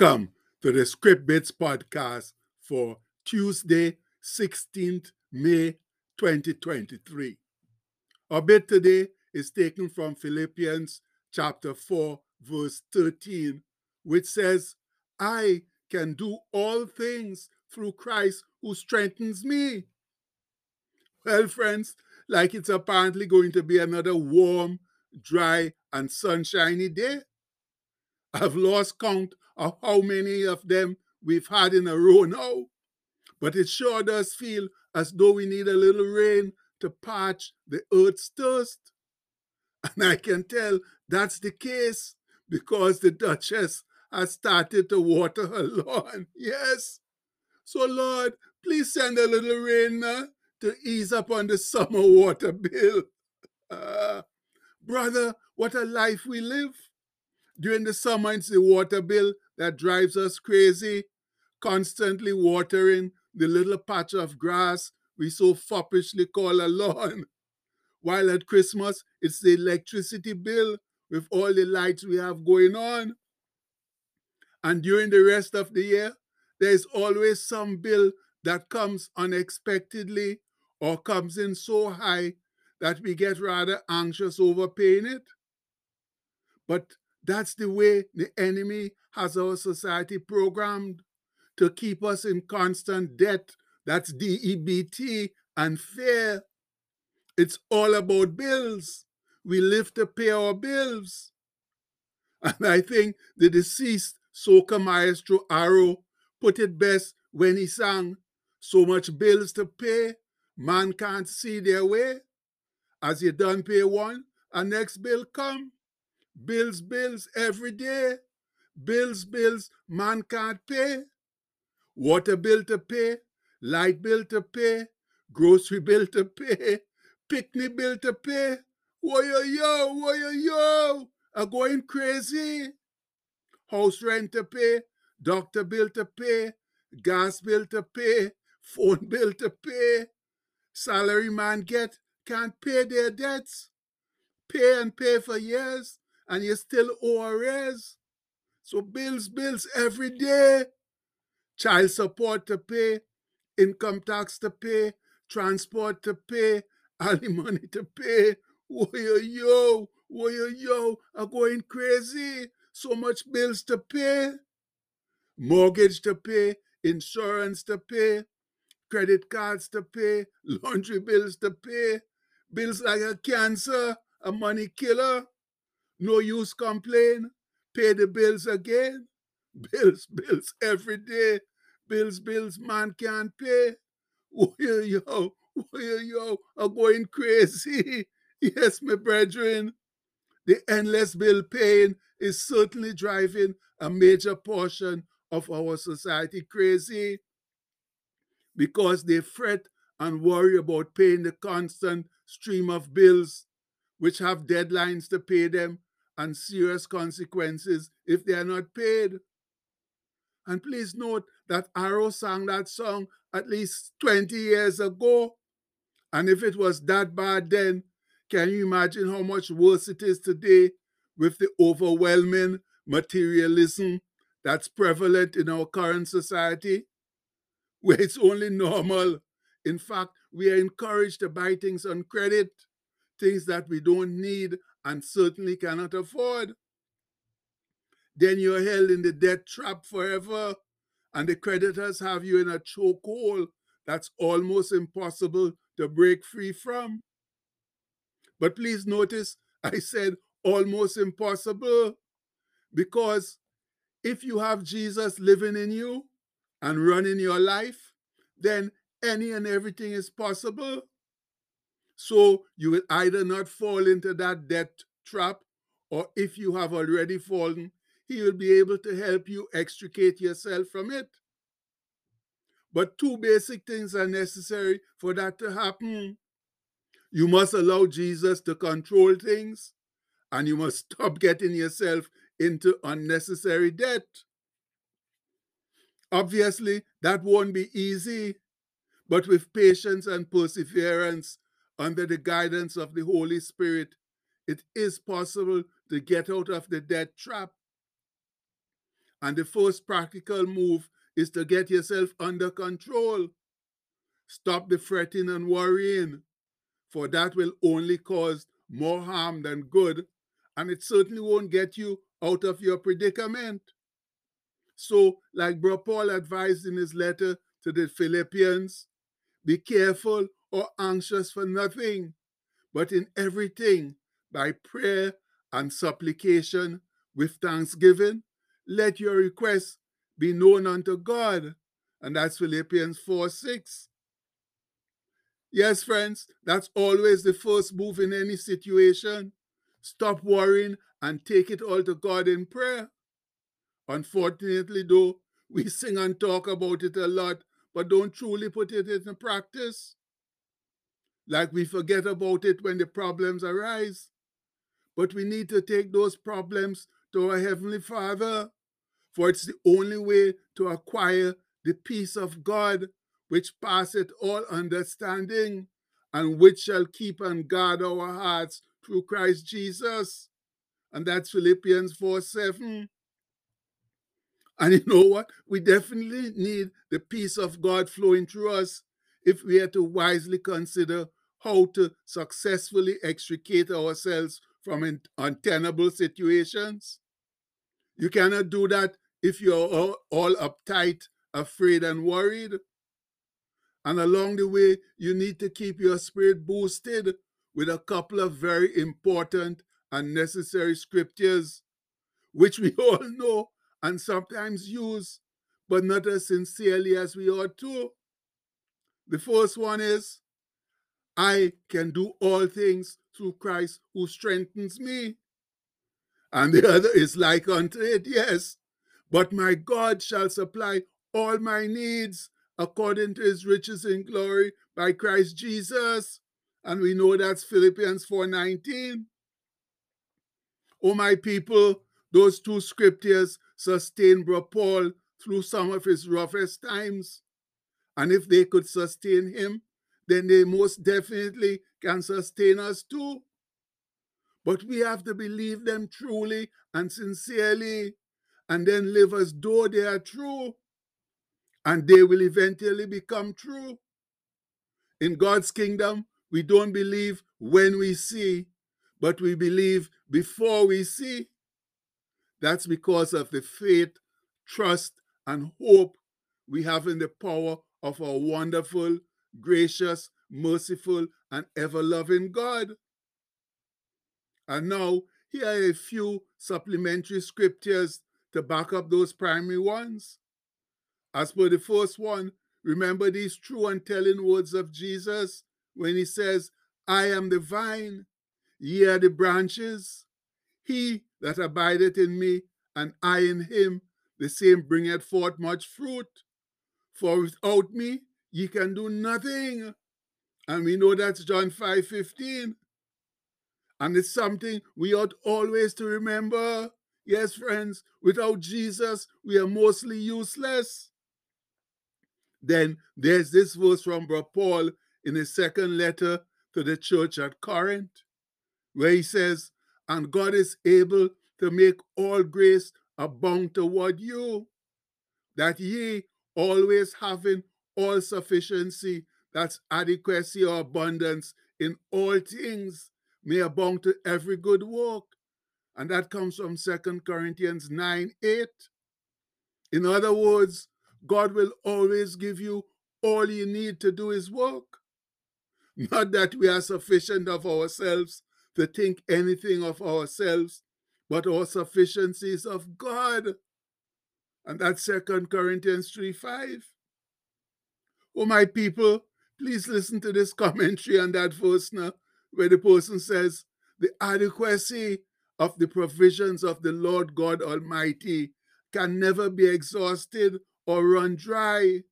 Welcome to the Script Bits podcast for Tuesday, 16th May 2023. Our bit today is taken from Philippians chapter 4, verse 13, which says, I can do all things through Christ who strengthens me. Well, friends, like it's apparently going to be another warm, dry, and sunshiny day. I've lost count of how many of them we've had in a row now. But it sure does feel as though we need a little rain to parch the earth's thirst. And I can tell that's the case because the Duchess has started to water her lawn. Yes. So, Lord, please send a little rain uh, to ease up on the summer water bill. Uh, brother, what a life we live. During the summer, it's the water bill that drives us crazy, constantly watering the little patch of grass we so foppishly call a lawn. While at Christmas, it's the electricity bill with all the lights we have going on. And during the rest of the year, there's always some bill that comes unexpectedly or comes in so high that we get rather anxious over paying it. But that's the way the enemy has our society programmed to keep us in constant debt. That's DEBT and fear. It's all about bills. We live to pay our bills. And I think the deceased soca maestro Arrow put it best when he sang, So much bills to pay, man can't see their way. As you done pay one, a next bill come. Bills, bills every day. Bills, bills, man can't pay. Water bill to pay, light bill to pay, grocery bill to pay, picnic bill to pay. Whoa, yo, yo, whoa, yo, yo, are going crazy. House rent to pay, doctor bill to pay, gas bill to pay, phone bill to pay. Salary man get can't pay their debts. Pay and pay for years, and you still a. So bills, bills every day. Child support to pay, income tax to pay, transport to pay, alimony to pay. Whoa, yo, yo, whoa, yo, are going crazy. So much bills to pay. Mortgage to pay, insurance to pay, credit cards to pay, laundry bills to pay, bills like a cancer, a money killer. No use complain pay the bills again. Bills, bills every day. Bills, bills, man can't pay. Oh, yo, yo, oh, yo, yo, are going crazy. Yes, my brethren. The endless bill paying is certainly driving a major portion of our society crazy because they fret and worry about paying the constant stream of bills, which have deadlines to pay them and serious consequences if they are not paid. And please note that Arrow sang that song at least 20 years ago. And if it was that bad then, can you imagine how much worse it is today with the overwhelming materialism that's prevalent in our current society, where it's only normal. In fact, we are encouraged to buy things on credit, things that we don't need and certainly cannot afford. Then you're held in the debt trap forever, and the creditors have you in a chokehold that's almost impossible to break free from. But please notice I said almost impossible because if you have Jesus living in you and running your life, then any and everything is possible. So you will either not fall into that debt trap, or if you have already fallen, he will be able to help you extricate yourself from it. But two basic things are necessary for that to happen. You must allow Jesus to control things, and you must stop getting yourself into unnecessary debt. Obviously, that won't be easy, but with patience and perseverance, under the guidance of the Holy Spirit, it is possible to get out of the debt trap. And the first practical move is to get yourself under control. Stop the fretting and worrying, for that will only cause more harm than good, and it certainly won't get you out of your predicament. So, like Bro Paul advised in his letter to the Philippians, be careful or anxious for nothing, but in everything, by prayer and supplication with thanksgiving, let your requests be known unto God. And that's Philippians 4 6. Yes, friends, that's always the first move in any situation. Stop worrying and take it all to God in prayer. Unfortunately, though, we sing and talk about it a lot, but don't truly put it into practice. Like we forget about it when the problems arise. But we need to take those problems to our Heavenly Father, for it's the only way to acquire the peace of God which passeth all understanding, and which shall keep and guard our hearts through Christ Jesus. And that's Philippians 4 7. And you know what? We definitely need the peace of God flowing through us if we are to wisely consider how to successfully extricate ourselves from untenable situations. You cannot do that if you're all, all uptight, afraid, and worried. And along the way, you need to keep your spirit boosted with a couple of very important and necessary scriptures, which we all know and sometimes use, but not as sincerely as we ought to. The first one is I can do all things through Christ who strengthens me. And the other is like unto it, yes. But my God shall supply all my needs according to his riches in glory by Christ Jesus. And we know that's Philippians 4:19. Oh my people, those two scriptures sustain Bro Paul through some of his roughest times. And if they could sustain him, then they most definitely can sustain us too. But we have to believe them truly and sincerely, and then live as though they are true, and they will eventually become true. In God's kingdom, we don't believe when we see, but we believe before we see. That's because of the faith, trust, and hope we have in the power of our wonderful, gracious, merciful, and ever loving God. And now, here are a few supplementary scriptures to back up those primary ones. As for the first one, remember these true and telling words of Jesus when he says, I am the vine, ye are the branches. He that abideth in me, and I in him, the same bringeth forth much fruit. For without me, ye can do nothing. And we know that's John 5 15. And it's something we ought always to remember. Yes, friends, without Jesus, we are mostly useless. Then there's this verse from Bro Paul in his second letter to the church at Corinth, where he says, And God is able to make all grace abound toward you, that ye, always having all sufficiency, that's adequacy or abundance in all things, may abound to every good work. And that comes from Second Corinthians 9 8. In other words, God will always give you all you need to do his work. Not that we are sufficient of ourselves to think anything of ourselves, but our sufficiency is of God. And that's Second Corinthians 3 5. Oh, my people, please listen to this commentary on that verse now, where the person says, The adequacy of the provisions of the Lord God Almighty can never be exhausted or run dry.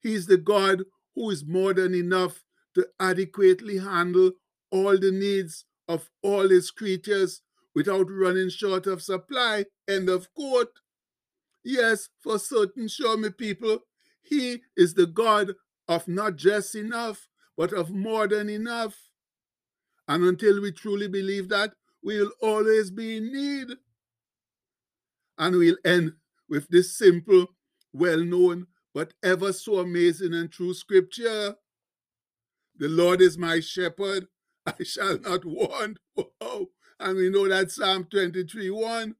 He's the God who is more than enough to adequately handle all the needs of all his creatures without running short of supply. End of quote. Yes, for certain, sure me people, he is the God of not just enough, but of more than enough. And until we truly believe that, we will always be in need. And we'll end with this simple, well known, but ever so amazing and true scripture. The Lord is my shepherd, I shall not want. Wow. And we know that Psalm 23 1.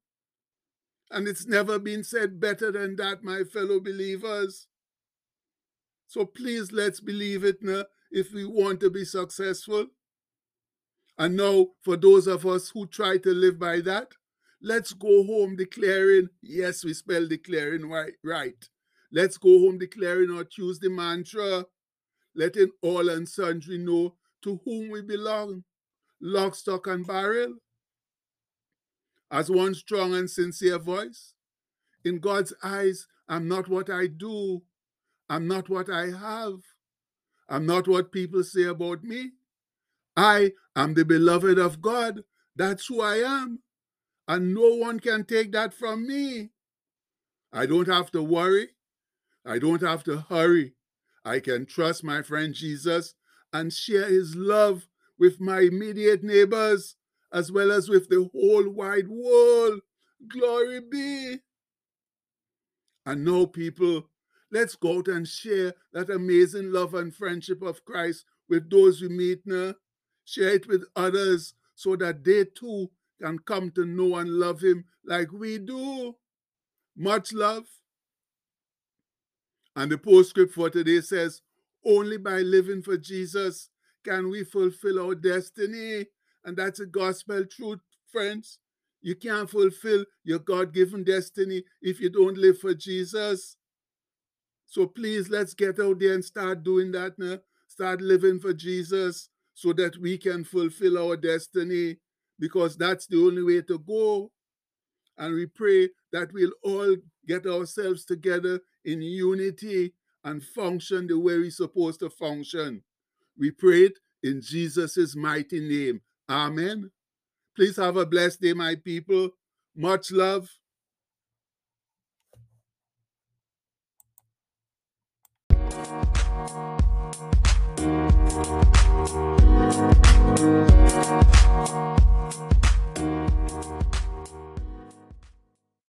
And it's never been said better than that, my fellow believers. So please let's believe it now if we want to be successful. And now, for those of us who try to live by that, let's go home declaring, yes, we spell declaring right. Let's go home declaring our Tuesday mantra, letting all and sundry know to whom we belong, lock, stock, and barrel. As one strong and sincere voice, in God's eyes, I'm not what I do, I'm not what I have, I'm not what people say about me. I am the beloved of God. That's who I am. And no one can take that from me. I don't have to worry. I don't have to hurry. I can trust my friend Jesus and share his love with my immediate neighbors as well as with the whole wide world. Glory be. And now, people, let's go out and share that amazing love and friendship of Christ with those we meet now share it with others so that they too can come to know and love him like we do. Much love. And the postscript for today says, only by living for Jesus can we fulfill our destiny. And that's a gospel truth, friends. You can't fulfill your God given destiny if you don't live for Jesus. So please, let's get out there and start doing that now. Start living for Jesus so that we can fulfill our destiny because that's the only way to go. And we pray that we'll all get ourselves together in unity and function the way we're supposed to function. We pray it in Jesus' mighty name. Amen. Please have a blessed day, my people. Much love. Thank you.